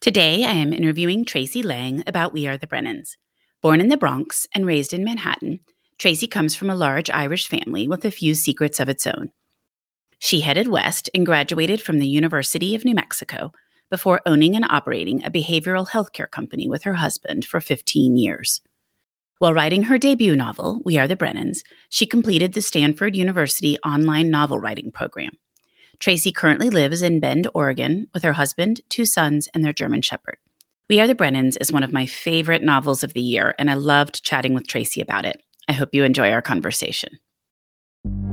Today, I am interviewing Tracey Lange about We Are the Brennans. Born in the Bronx and raised in Manhattan, Tracey comes from a large Irish family with a few secrets of its own. She headed west and graduated from the University of New Mexico before owning and operating a behavioral healthcare company with her husband for 15 years. While writing her debut novel, We Are the Brennans, she completed the Stanford University online novel writing program. Tracey currently lives in Bend, Oregon, with her husband, two sons, and their German Shepherd. We Are the Brennans is one of my favorite novels of the year, and I loved chatting with Tracey about it. I hope you enjoy our conversation.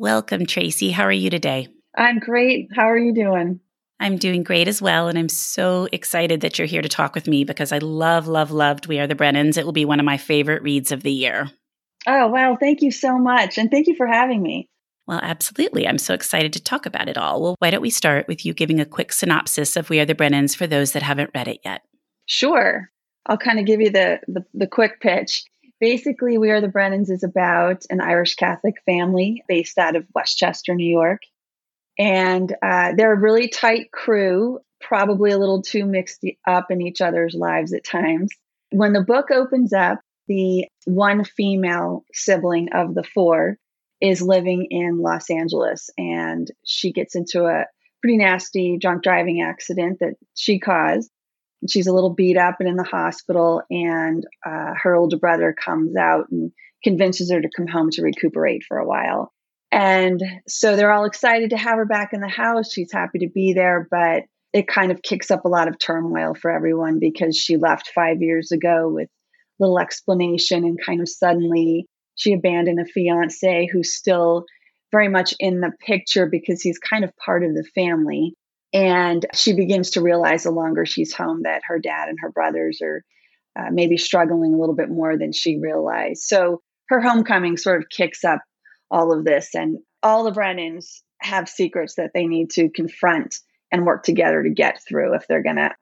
Welcome, Tracey. How are you today? I'm great. How are you doing? I'm doing great as well. And I'm so excited that you're here to talk with me because I love, love, loved We Are the Brennans. It will be one of my favorite reads of the year. Oh, wow. Thank you so much. And thank you for having me. Well, absolutely. I'm so excited to talk about it all. Well, why don't we start with you giving a quick synopsis of We Are the Brennans for those that haven't read it yet? Sure. I'll kind of give you the, the, the quick pitch. Basically, We Are the Brennans is about an Irish Catholic family based out of Westchester, New York. And uh, they're a really tight crew, probably a little too mixed up in each other's lives at times. When the book opens up, the one female sibling of the four is living in Los Angeles and she gets into a pretty nasty drunk driving accident that she caused. She's a little beat up and in the hospital, and uh, her older brother comes out and convinces her to come home to recuperate for a while. And so they're all excited to have her back in the house. She's happy to be there, but it kind of kicks up a lot of turmoil for everyone because she left five years ago with little explanation and kind of suddenly she abandoned a fiance who's still very much in the picture because he's kind of part of the family. And she begins to realize the longer she's home that her dad and her brothers are uh, maybe struggling a little bit more than she realized. So her homecoming sort of kicks up all of this, and all the Brennans have secrets that they need to confront and work together to get through if they're going to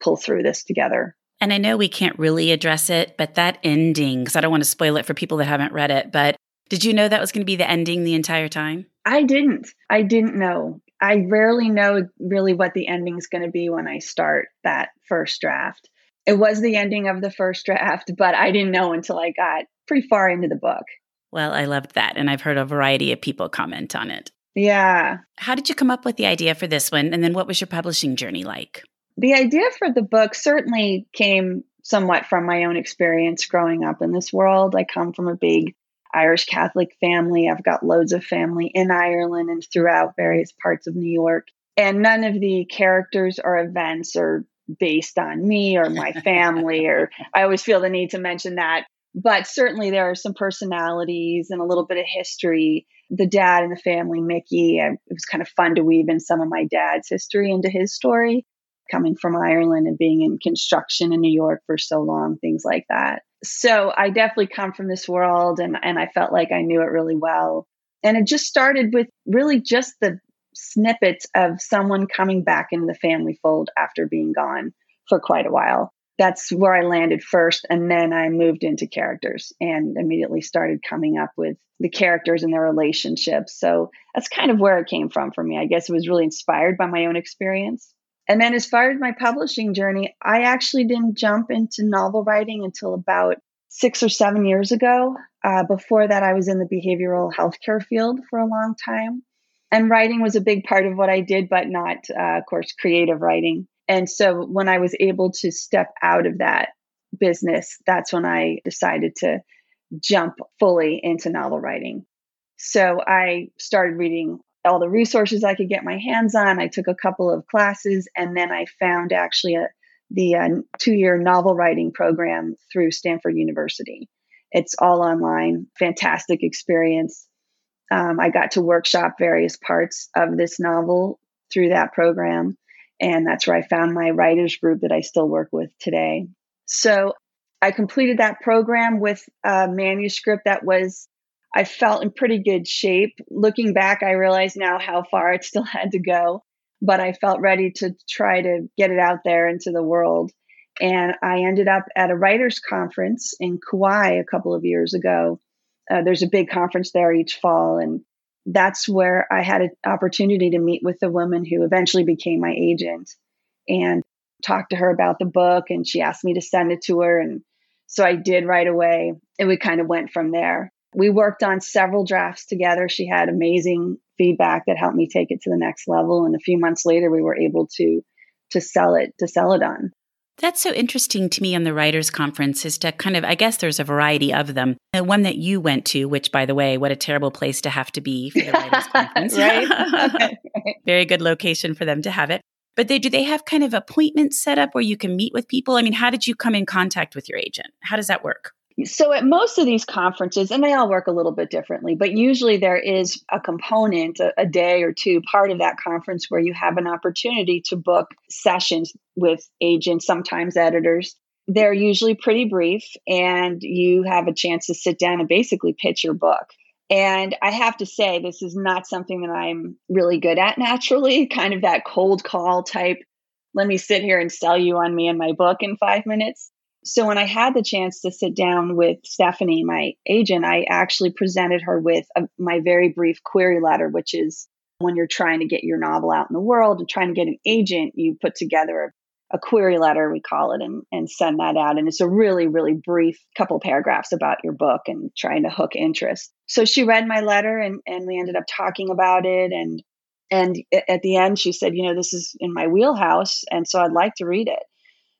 pull through this together. And I know we can't really address it, but that ending, because I don't want to spoil it for people that haven't read it, but did you know that was going to be the ending the entire time? I didn't. I didn't know. I rarely know really what the ending is going to be when I start that first draft. It was the ending of the first draft, but I didn't know until I got pretty far into the book. Well, I loved that. And I've heard a variety of people comment on it. Yeah. How did you come up with the idea for this one? And then what was your publishing journey like? The idea for the book certainly came somewhat from my own experience growing up in this world. I come from a big Irish Catholic family. I've got loads of family in Ireland and throughout various parts of New York. And none of the characters or events are based on me or my family, or I always feel the need to mention that. But certainly there are some personalities and a little bit of history. The dad and the family, Mickey, it was kind of fun to weave in some of my dad's history into his story, coming from Ireland and being in construction in New York for so long, things like that. So I definitely come from this world and, and I felt like I knew it really well. And it just started with really just the snippets of someone coming back into the family fold after being gone for quite a while. That's where I landed first. And then I moved into characters and immediately started coming up with the characters and their relationships. So that's kind of where it came from for me. I guess it was really inspired by my own experience. And then, as far as my publishing journey, I actually didn't jump into novel writing until about six or seven years ago. Uh, before that, I was in the behavioral healthcare field for a long time. And writing was a big part of what I did, but not, uh, of course, creative writing. And so when I was able to step out of that business, that's when I decided to jump fully into novel writing. So I started reading all the resources I could get my hands on. I took a couple of classes and then I found actually a, the uh, two year novel writing program through Stanford University. It's all online, fantastic experience. Um, I got to workshop various parts of this novel through that program. And that's where I found my writers group that I still work with today. So I completed that program with a manuscript that was, I felt in pretty good shape. Looking back, I realize now how far it still had to go, but I felt ready to try to get it out there into the world. And I ended up at a writers' conference in Kauai a couple of years ago. Uh, there's a big conference there each fall, and that's where I had an opportunity to meet with the woman who eventually became my agent and talk to her about the book. And she asked me to send it to her. And so I did right away. And we kind of went from there. We worked on several drafts together. She had amazing feedback that helped me take it to the next level. And a few months later, we were able to to sell it to Celadon. That's so interesting to me on the writers conference is to kind of I guess there's a variety of them. The one that you went to, which by the way, what a terrible place to have to be for the writers conference. right? Very good location for them to have it. But they do they have kind of appointments set up where you can meet with people? I mean, how did you come in contact with your agent? How does that work? So at most of these conferences, and they all work a little bit differently, but usually there is a component, a, a, day or two part of that conference where you have an opportunity to book sessions with agents, sometimes editors. They're usually pretty brief, and you have a chance to sit down and basically pitch your book. And I have to say, this is not something that I'm really good at naturally, kind of that cold call type. Let me sit here and sell you on me and my book in five minutes. So when I had the chance to sit down with Stephanie, my agent, I actually presented her with a, my very brief query letter, which is when you're trying to get your novel out in the world and trying to get an agent, you put together a, a query letter, we call it, and, and send that out. And it's a really, really brief couple paragraphs about your book and trying to hook interest. So she read my letter and, and we ended up talking about it. And and at the end, she said, you know, this is in my wheelhouse. And so I'd like to read it.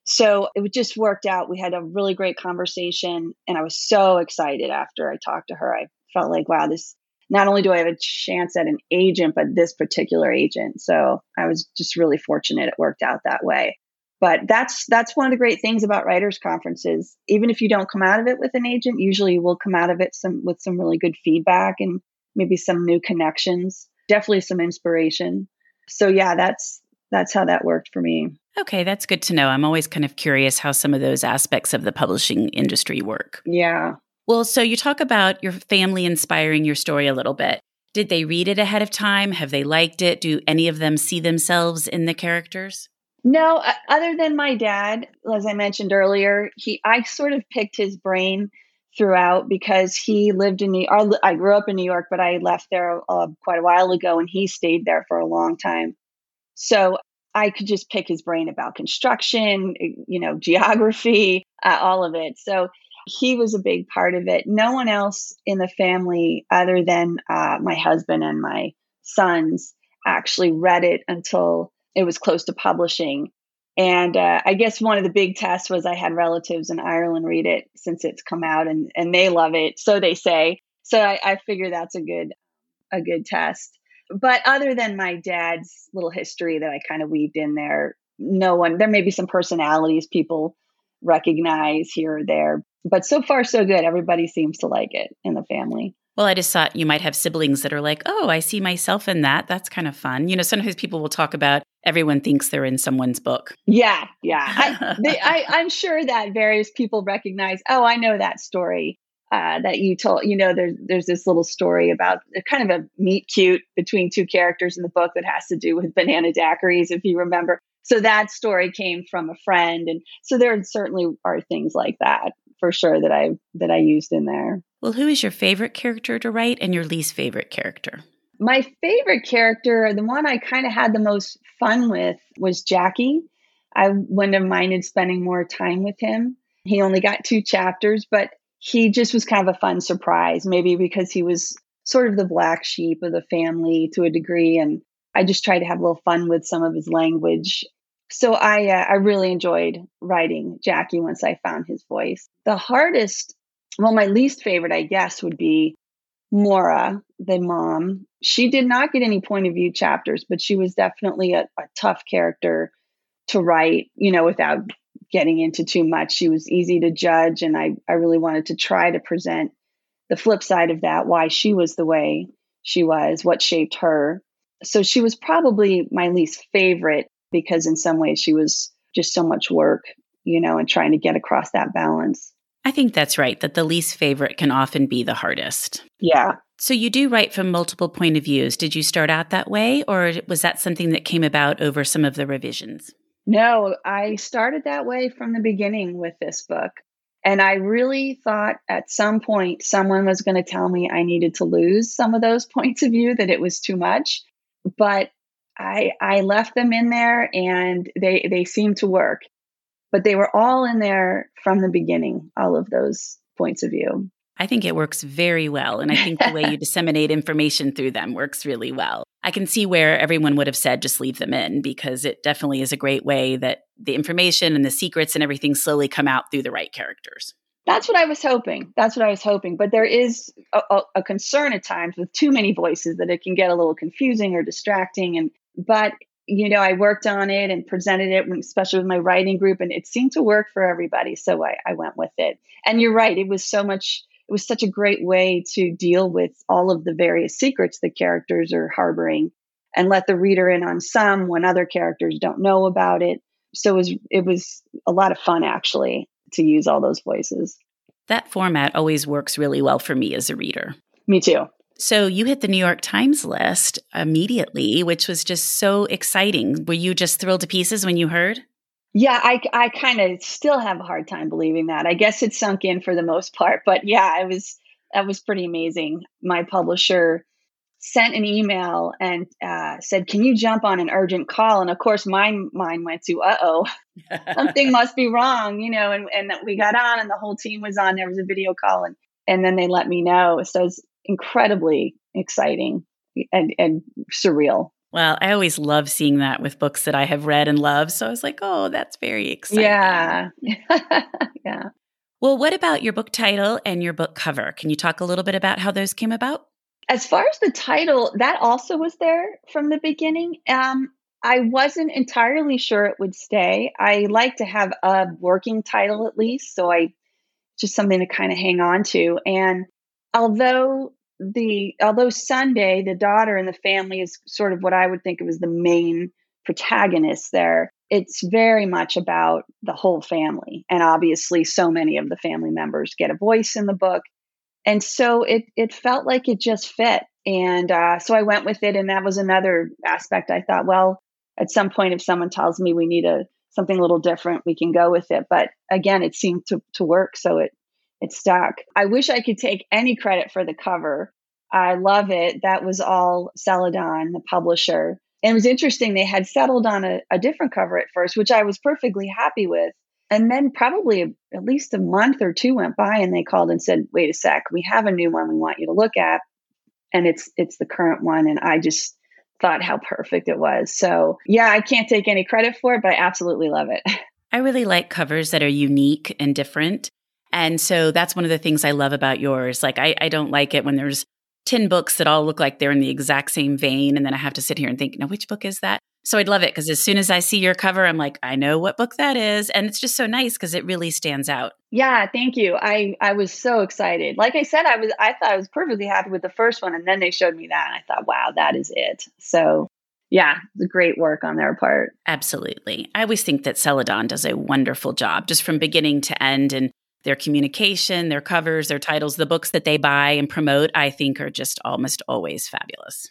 So it just worked out. We had a really great conversation, and I was so excited after I talked to her. I felt like, wow, this not only do I have a chance at an agent, but this particular agent. So I was just really fortunate it worked out that way. But that's that's one of the great things about writers conferences. Even if you don't come out of it with an agent, usually you will come out of it some with some really good feedback and maybe some new connections. Definitely some inspiration. So yeah, that's that's how that worked for me. Okay, that's good to know. I'm always kind of curious how some of those aspects of the publishing industry work. Yeah. Well, so you talk about your family inspiring your story a little bit. Did they read it ahead of time? Have they liked it? Do any of them see themselves in the characters? No, other than my dad, as I mentioned earlier, he I sort of picked his brain throughout because he lived in New York. I grew up in New York, but I left there uh, quite a while ago, and he stayed there for a long time. So I could just pick his brain about construction, eh, you know, geography, uh, all of it. So he was a big part of it. No one else in the family, other than uh, my husband and my sons, actually read it until it was close to publishing. And uh, I guess one of the big tests was I had relatives in Ireland read it since it's come out, and and they love it, so they say. So I, I figure that's a good a good test but other than my dad's little history that I kind of weaved in there, no one, there may be some personalities people recognize here or there, but so far, so good. Everybody seems to like it in the family. Well, I just thought you might have siblings that are like, oh, I see myself in that. That's kind of fun. You know, sometimes people will talk about everyone thinks they're in someone's book. Yeah, yeah. I, they, I, I'm sure that various people recognize, oh, I know that story. Uh, that you told, you know, there's there's this little story about kind of a meet cute between two characters in the book that has to do with banana daiquiris, if you remember. So that story came from a friend, and so there certainly are things like that for sure that I that I used in there. Well, who is your favorite character to write and your least favorite character? My favorite character, the one I kind of had the most fun with, was Jackie. I wouldn't have minded spending more time with him. He only got two chapters, but he just was kind of a fun surprise, maybe because he was sort of the black sheep of the family to a degree. And I just tried to have a little fun with some of his language. So I, uh, I really enjoyed writing Jackie once I found his voice. The hardest, well, my least favorite, I guess, would be Maura, the mom. She did not get any point of view chapters, but she was definitely a, a tough character to write, you know, without getting into too much. She was easy to judge, and I, I really wanted to try to present the flip side of that, why she was the way she was, what shaped her. So she was probably my least favorite because in some ways she was just so much work, you know, and trying to get across that balance. I think that's right, that the least favorite can often be the hardest. Yeah. So you do write from multiple point of views. Did you start out that way or was that something that came about over some of the revisions? No, I started that way from the beginning with this book. And I really thought at some point someone was going to tell me I needed to lose some of those points of view, that it was too much. But I I left them in there and they they seemed to work. But they were all in there from the beginning, all of those points of view. I think it works very well. And I think the way you disseminate information through them works really well. I can see where everyone would have said just leave them in because it definitely is a great way that the information and the secrets and everything slowly come out through the right characters. That's what I was hoping. That's what I was hoping. But there is a, a, a concern at times with too many voices that it can get a little confusing or distracting. And but you know, I worked on it and presented it, especially with my writing group, and it seemed to work for everybody. So I, I went with it. And you're right; it was so much. It was such a great way to deal with all of the various secrets the characters are harboring, and let the reader in on some when other characters don't know about it. So it was it was a lot of fun actually to use all those voices. That format always works really well for me as a reader. Me too. So you hit the New York Times list immediately, which was just so exciting. Were you just thrilled to pieces when you heard? Yeah, I, I kind of still have a hard time believing that. I guess it sunk in for the most part, but yeah, it was that was pretty amazing. My publisher sent an email and uh, said, "Can you jump on an urgent call?" And of course, my mind went to, "Uh oh, something must be wrong," you know. And and we got on, and the whole team was on. There was a video call, and and then they let me know. So it's incredibly exciting and, and surreal. Well, I always love seeing that with books that I have read and love. So I was like, oh, that's very exciting. Yeah. yeah. Well, what about your book title and your book cover? Can you talk a little bit about how those came about? As far as the title, that also was there from the beginning. Um, I wasn't entirely sure it would stay. I like to have a working title at least, so I just something to kind of hang on to. And although the although Sunday, the daughter and the family, is sort of what I would think of as the main protagonist there. It's very much about the whole family, and obviously, so many of the family members get a voice in the book, and so it it felt like it just fit, and uh, so I went with it, and that was another aspect. I thought, well, at some point, if someone tells me we need a something a little different, we can go with it. But again, it seemed to to work, so it it stuck. I wish I could take any credit for the cover. I love it. That was all Celadon, the publisher. And it was interesting. They had settled on a, a different cover at first, which I was perfectly happy with. And then probably a, at least a month or two went by and they called and said, wait a sec, we have a new one we want you to look at. And it's it's the current one. And I just thought how perfect it was. So yeah, I can't take any credit for it, but I absolutely love it. I really like covers that are unique and different. And so that's one of the things I love about yours. Like, I, I don't like it when there's 10 books that all look like they're in the exact same vein. And then I have to sit here and think, now, which book is that? So I'd love it because as soon as I see your cover, I'm like, I know what book that is. And it's just so nice because it really stands out. Yeah, thank you. I, I was so excited. Like I said, I was I thought I was perfectly happy with the first one. And then they showed me that. And I thought, wow, that is it. So yeah, it's great work on their part. Absolutely. I always think that Celadon does a wonderful job just from beginning to end and their communication, their covers, their titles, the books that they buy and promote, I think are just almost always fabulous.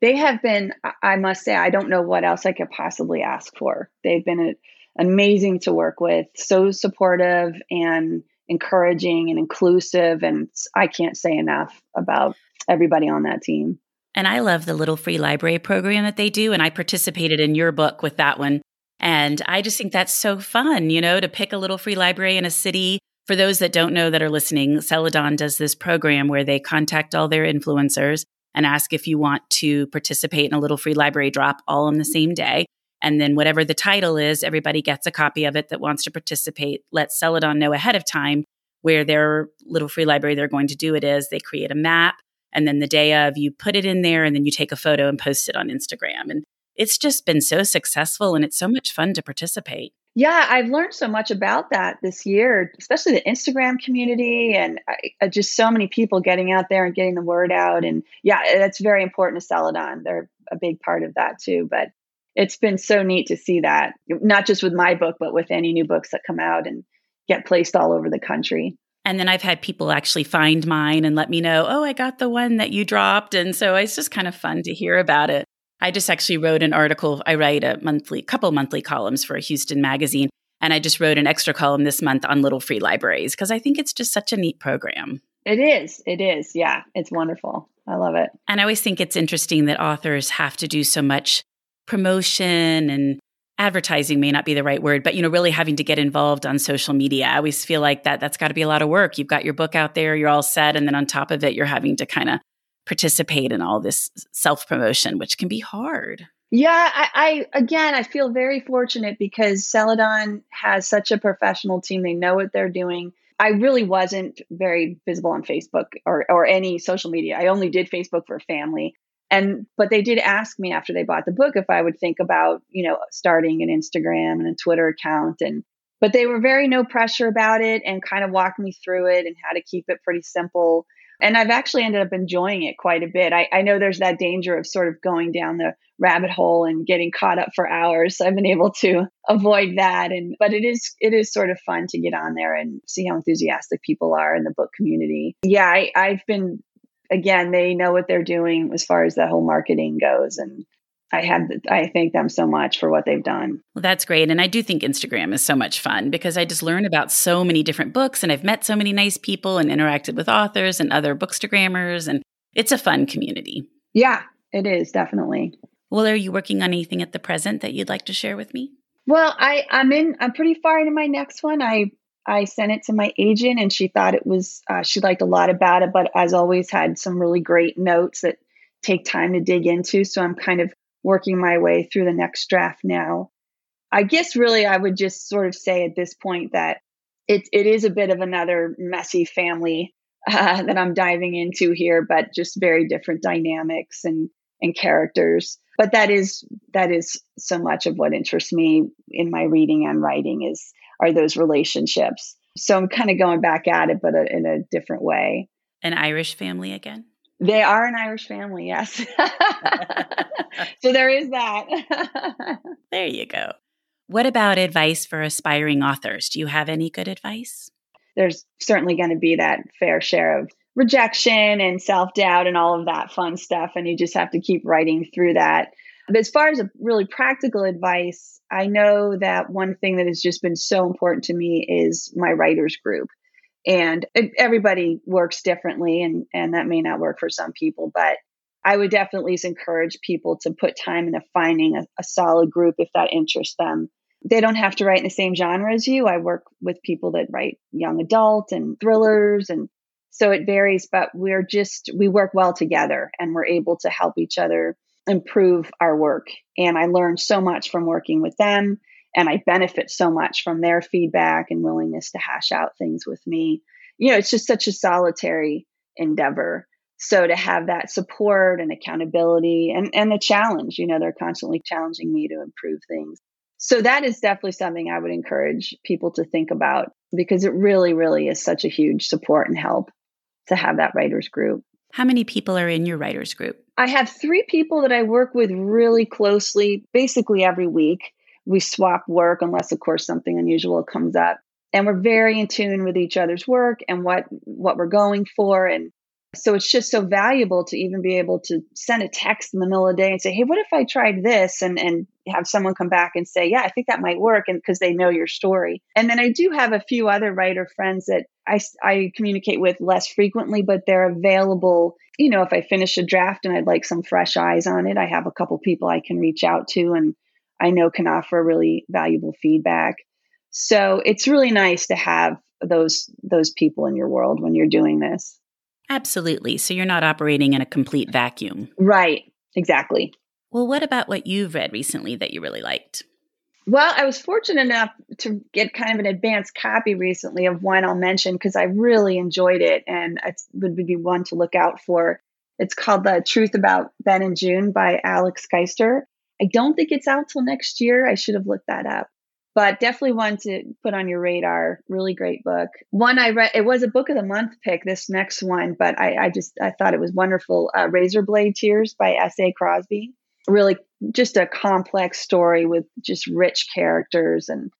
They have been, I must say, I don't know what else I could possibly ask for. They've been amazing to work with, so supportive and encouraging and inclusive. And I can't say enough about everybody on that team. And I love the little free library program that they do. And I participated in your book with that one. And I just think that's so fun, you know, to pick a little free library in a city. For those that don't know that are listening, Celadon does this program where they contact all their influencers and ask if you want to participate in a little free library drop all on the same day. And then whatever the title is, everybody gets a copy of it that wants to participate. Let Celadon know ahead of time where their little free library they're going to do it is. They create a map. And then the day of, you put it in there and then you take a photo and post it on Instagram. And it's just been so successful and it's so much fun to participate. Yeah, I've learned so much about that this year, especially the Instagram community and I, just so many people getting out there and getting the word out. And yeah, uh, that's very important to Celadon. They're a big part of that too. But it's been so neat to see that, not just with my book, but with any new books that come out and get placed all over the country. And then I've had people actually find mine and let me know, oh, I got the one that you dropped. And so it's just kind of fun to hear about it. I just actually wrote an article. I write a monthly, couple monthly columns for a Houston magazine. And I just wrote an extra column this month on little free libraries because I think it's just such a neat program. It is. It is. Yeah. It's wonderful. I love it. And I always think it's interesting that authors have to do so much promotion and advertising may not be the right word, but you know, really having to get involved on social media. I always feel like that that's got to be a lot of work. You've got your book out there, you're all set, and then on top of it, you're having to kind of participate in all this self promotion, which can be hard. Yeah, I, I, again, I feel very fortunate because Celadon has such a professional team. They know what they're doing. I really wasn't very visible on Facebook or or any social media. I only did Facebook for family and but they did ask me after they bought the book if i would think about you know starting an instagram and a twitter account and but they were very no pressure about it and kind of walked me through it and how to keep it pretty simple and i've actually ended up enjoying it quite a bit. I, I know there's that danger of sort of going down the rabbit hole and getting caught up for hours. So i've been able to avoid that. And but it is it is sort of fun to get on there and see how enthusiastic people are in the book community. Yeah I, i've been again, they know what they're doing as far as that whole marketing goes. And I have, I thank them so much for what they've done. Well, that's great. And I do think Instagram is so much fun because I just learn about so many different books and I've met so many nice people and interacted with authors and other bookstagrammers. And it's a fun community. Yeah, it is definitely. Well, are you working on anything at the present that you'd like to share with me? Well, I, I'm in, I'm pretty far into my next one. I I sent it to my agent and she thought it was, uh, she liked a lot about it, but as always, had some really great notes that take time to dig into. So I'm kind of working my way through the next draft now. I guess really I would just sort of say at this point that it, it is a bit of another messy family uh, that I'm diving into here, but just very different dynamics and, and characters. But that is that is so much of what interests me in my reading and writing is are those relationships. So I'm kind of going back at it, but in a different way. An Irish family again? They are an Irish family, yes. so there is that. there you go. What about advice for aspiring authors? Do you have any good advice? There's certainly going to be that fair share of rejection and self doubt and all of that fun stuff. And you just have to keep writing through that. But as far as a really practical advice, I know that one thing that has just been so important to me is my writers group. And everybody works differently, and, and that may not work for some people, but I would definitely encourage people to put time into finding a, a solid group if that interests them. They don't have to write in the same genre as you. I work with people that write young adult and thrillers and so it varies, but we're just, we work well together and we're able to help each other improve our work. And I learned so much from working with them. And I benefit so much from their feedback and willingness to hash out things with me. You know, it's just such a solitary endeavor. So to have that support and accountability and, and the challenge, you know, they're constantly challenging me to improve things. So that is definitely something I would encourage people to think about because it really, really is such a huge support and help to have that writers group. How many people are in your writers group? I have three people that I work with really closely, basically every week. We swap work unless, of course, something unusual comes up. And we're very in tune with each other's work and what what we're going for. And so it's just so valuable to even be able to send a text in the middle of the day and say, Hey, what if I tried this? And and have someone come back and say, Yeah, I think that might work. And because they know your story. And then I do have a few other writer friends that I, I communicate with less frequently, but they're available. You know, if I finish a draft and I'd like some fresh eyes on it, I have a couple people I can reach out to and I know can offer really valuable feedback. So it's really nice to have those those people in your world when you're doing this. Absolutely. So you're not operating in a complete vacuum. Right. Exactly. Well, what about what you've read recently that you really liked? Well, I was fortunate enough to get kind of an advanced copy recently of one I'll mention because I really enjoyed it and it would be one to look out for. It's called The Truth About Ben and June by Alex Kiester. I don't think it's out till next year. I should have looked that up but definitely one to put on your radar. Really great book. One I read, it was a book of the month pick, this next one, but I, I just, I thought it was wonderful. Uh, Razorblade Tears by S.A. Cosby. Really just a complex story with just rich characters and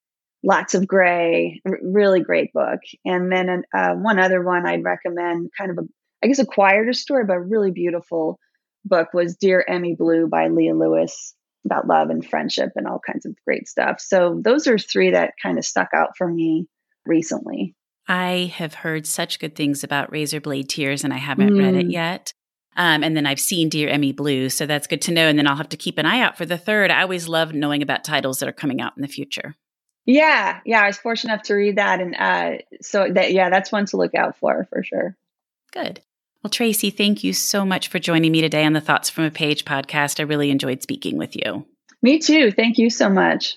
lots of gray. R- really great book. And then uh, one other one I'd recommend, kind of a, I guess a quieter story, but really beautiful book was Dear Emmie Blue by Lia Louis about love and friendship and all kinds of great stuff. So those are three that kind of stuck out for me recently. I have heard such good things about Razorblade Tears and I haven't mm. read it mm. yet. Um, and then I've seen Dear Emmie Blue, so that's good to know. And then I'll have to keep an eye out for the third. I always love knowing about titles that are coming out in the future. Yeah, yeah, I was fortunate enough to read that, and uh, so that yeah, that's one to look out for for sure. Good. Well, Tracey, thank you so much for joining me today on the Thoughts from a Page podcast. I really enjoyed speaking with you. Me too. Thank you so much.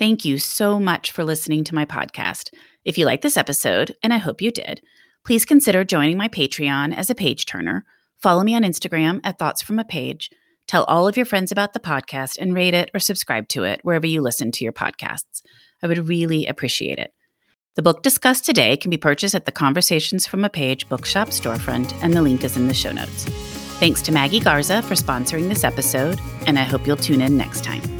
Thank you so much for listening to my podcast. If you like this episode, and I hope you did, please consider joining my Patreon as a page turner. Follow me on Instagram at Thoughts from a Page. Tell all of your friends about the podcast and rate it or subscribe to it wherever you listen to your podcasts. I would really appreciate it. The book discussed today can be purchased at the Conversations from a Page bookshop storefront, and the link is in the show notes. Thanks to Maggie Garza for sponsoring this episode, and I hope you'll tune in next time.